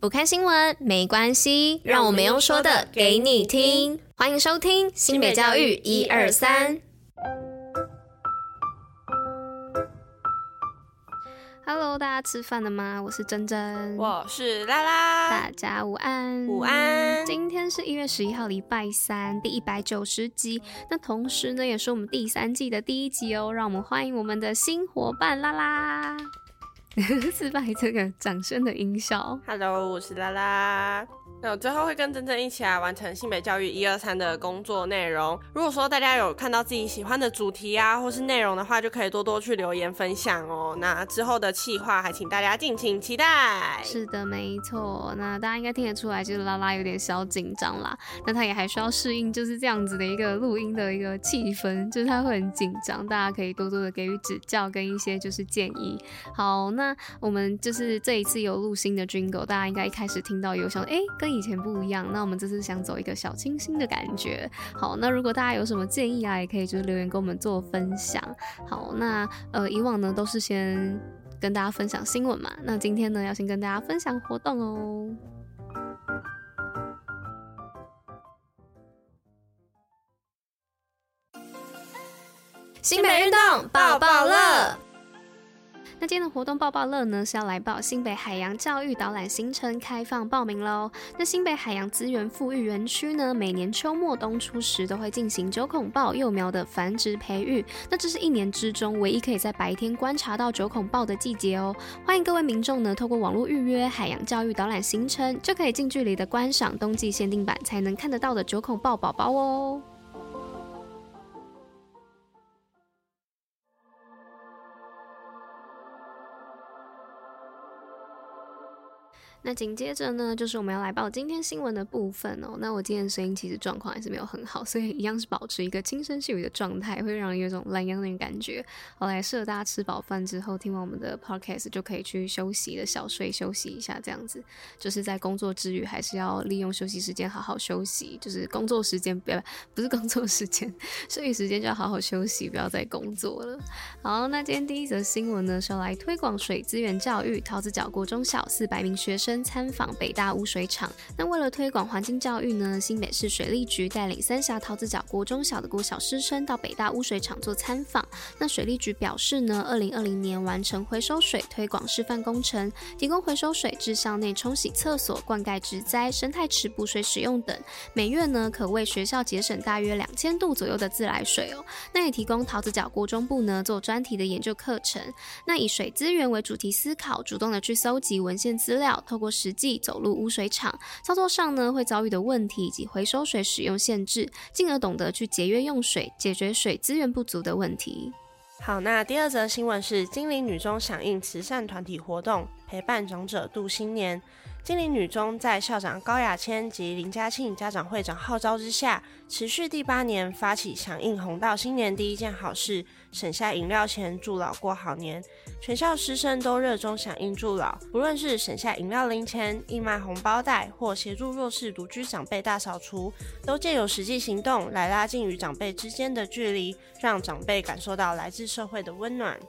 不看新闻没关系，让我们用说的给你听。欢迎收听新北教育一二三。Hello，大家吃饭了吗？我是珍珍，我是拉拉，大家午安，午安。今天是一月十一号，礼拜三，第一百九十集。那同时呢，也是我们第三季的第一集哦。让我们欢迎我们的新伙伴拉拉。自拍这个掌声的音效。Hello，我是拉拉。那我最后会跟珍珍一起来完成性美教育一二三的工作内容。如果说大家有看到自己喜欢的主题啊，或是内容的话，就可以多多去留言分享哦。那之后的企划还请大家敬请期待。是的，没错。那大家应该听得出来，就是拉拉有点小紧张啦。那他也还需要适应就是这样子的一个录音的一个气氛，就是他会很紧张。大家可以多多的给予指教跟一些就是建议。好，那我们就是这一次有录新的 Jingle，大家应该一开始听到有想哎、欸、跟。跟以前不一样，那我们这次想走一个小清新的感觉。好，那如果大家有什么建议啊，也可以就是留言跟我们做分享。好，那呃以往呢都是先跟大家分享新闻嘛，那今天呢要先跟大家分享活动哦。新北运动抱抱乐。那今天的活动报报乐呢，是要来报新北海洋教育导览行程开放报名喽。那新北海洋资源复育园区呢，每年秋末冬初时都会进行九孔豹幼苗的繁殖培育。那这是一年之中唯一可以在白天观察到九孔豹的季节哦。欢迎各位民众呢，透过网络预约海洋教育导览行程，就可以近距离的观赏冬季限定版才能看得到的九孔豹宝宝哦。那紧接着呢，就是我们要来报今天新闻的部分哦。那我今天声音其实状况还是没有很好，所以一样是保持一个轻声细语的状态，会让人有种懒洋洋的感觉。好，来适合大家吃饱饭之后听完我们的 podcast 就可以去休息的小睡休息一下，这样子就是在工作之余还是要利用休息时间好好休息，就是工作时间不要不是工作时间，休息时间就要好好休息，不要再工作了。好，那今天第一则新闻呢是要来推广水资源教育，桃子脚国中小四百名学生。参访北大污水厂。那为了推广环境教育呢，新北市水利局带领三峡桃子脚国中小的国小师生到北大污水厂做参访。那水利局表示呢，二零二零年完成回收水推广示范工程，提供回收水至校内冲洗厕所、灌溉植栽、生态池补水使用等，每月呢可为学校节省大约两千度左右的自来水哦。那也提供桃子脚国中部呢做专题的研究课程。那以水资源为主题思考，主动的去搜集文献资料。透过实际走入污水厂，操作上呢会遭遇的问题以及回收水使用限制，进而懂得去节约用水，解决水资源不足的问题。好，那第二则新闻是精灵女中响应慈善团体活动，陪伴长者度新年。金陵女中在校长高雅千及林嘉庆家长会长号召之下，持续第八年发起响应红道新年第一件好事，省下饮料钱助老过好年。全校师生都热衷响应助老，不论是省下饮料零钱、义卖红包袋，或协助弱势独居长辈大扫除，都借由实际行动来拉近与长辈之间的距离，让长辈感受到来自社会的温暖。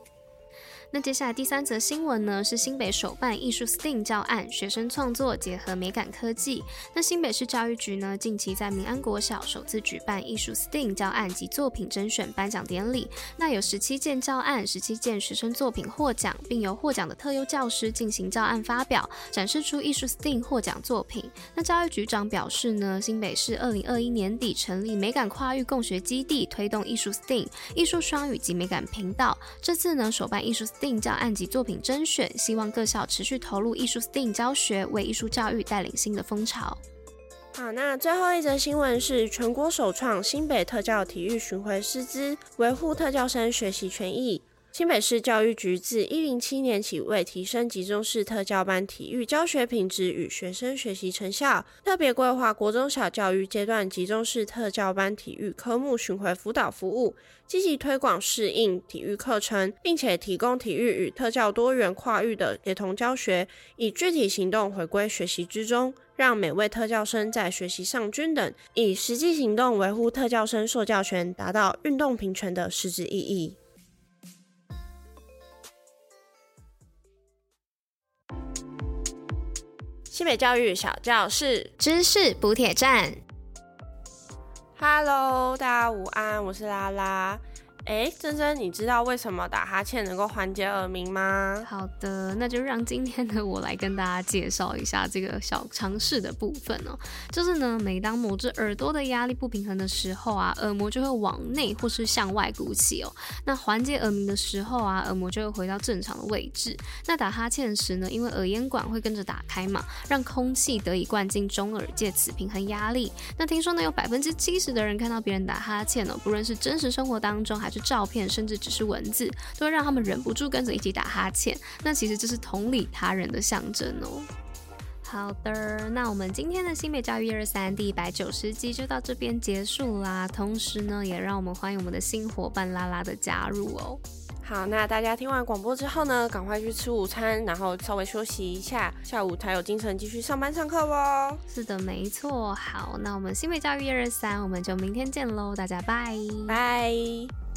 那接下来第三则新闻呢，是新北首办艺术 STEAM 教案，学生创作结合美感科技。那新北市教育局呢，近期在民安国小首次举办艺术 STEAM 教案及作品甄选颁奖典礼。那有十七件教案、十七件学生作品获奖，并由获奖的特优教师进行教案发表，展示出艺术 STEAM 获奖作品。那教育局长表示呢，新北市二零二一年底成立美感跨域共学基地，推动艺术 STEAM、艺术双语及美感频道。这次呢，首办艺术。STEAM 教案及作品甄选，希望各校持续投入艺术 STEAM 教学，为艺术教育带领新的风潮。好，那最后一则新闻是全国首创新北特教体育巡回师资，维护特教生学习权益。新北市教育局自一零七年起，为提升集中式特教班体育教学品质与学生学习成效，特别规划国中小教育阶段集中式特教班体育科目巡回辅导服务，积极推广适应体育课程，并且提供体育与特教多元跨域的协同教学，以具体行动回归学习之中，让每位特教生在学习上均等，以实际行动维护特教生受教权，达到运动平权的实质意义。新北教育小教室，知识补铁站。Hello，大家午安，我是拉拉。哎，珍珍，你知道为什么打哈欠能够缓解耳鸣吗？好的，那就让今天的我来跟大家介绍一下这个小常识的部分哦。就是呢，每当某只耳朵的压力不平衡的时候啊，耳膜就会往内或是向外鼓起哦。那缓解耳鸣的时候啊，耳膜就会回到正常的位置。那打哈欠时呢，因为耳咽管会跟着打开嘛，让空气得以灌进中耳，借此平衡压力。那听说呢，有百分之七十的人看到别人打哈欠哦，不论是真实生活当中还是照片，甚至只是文字，都会让他们忍不住跟着一起打哈欠。那其实这是同理他人的象征哦。好的，那我们今天的新美教育一二三第一百九十集就到这边结束啦。同时呢，也让我们欢迎我们的新伙伴拉拉的加入哦。好，那大家听完广播之后呢，赶快去吃午餐，然后稍微休息一下，下午才有精神继续上班上课哦。是的，没错。好，那我们新美教育一二三，我们就明天见喽，大家拜拜。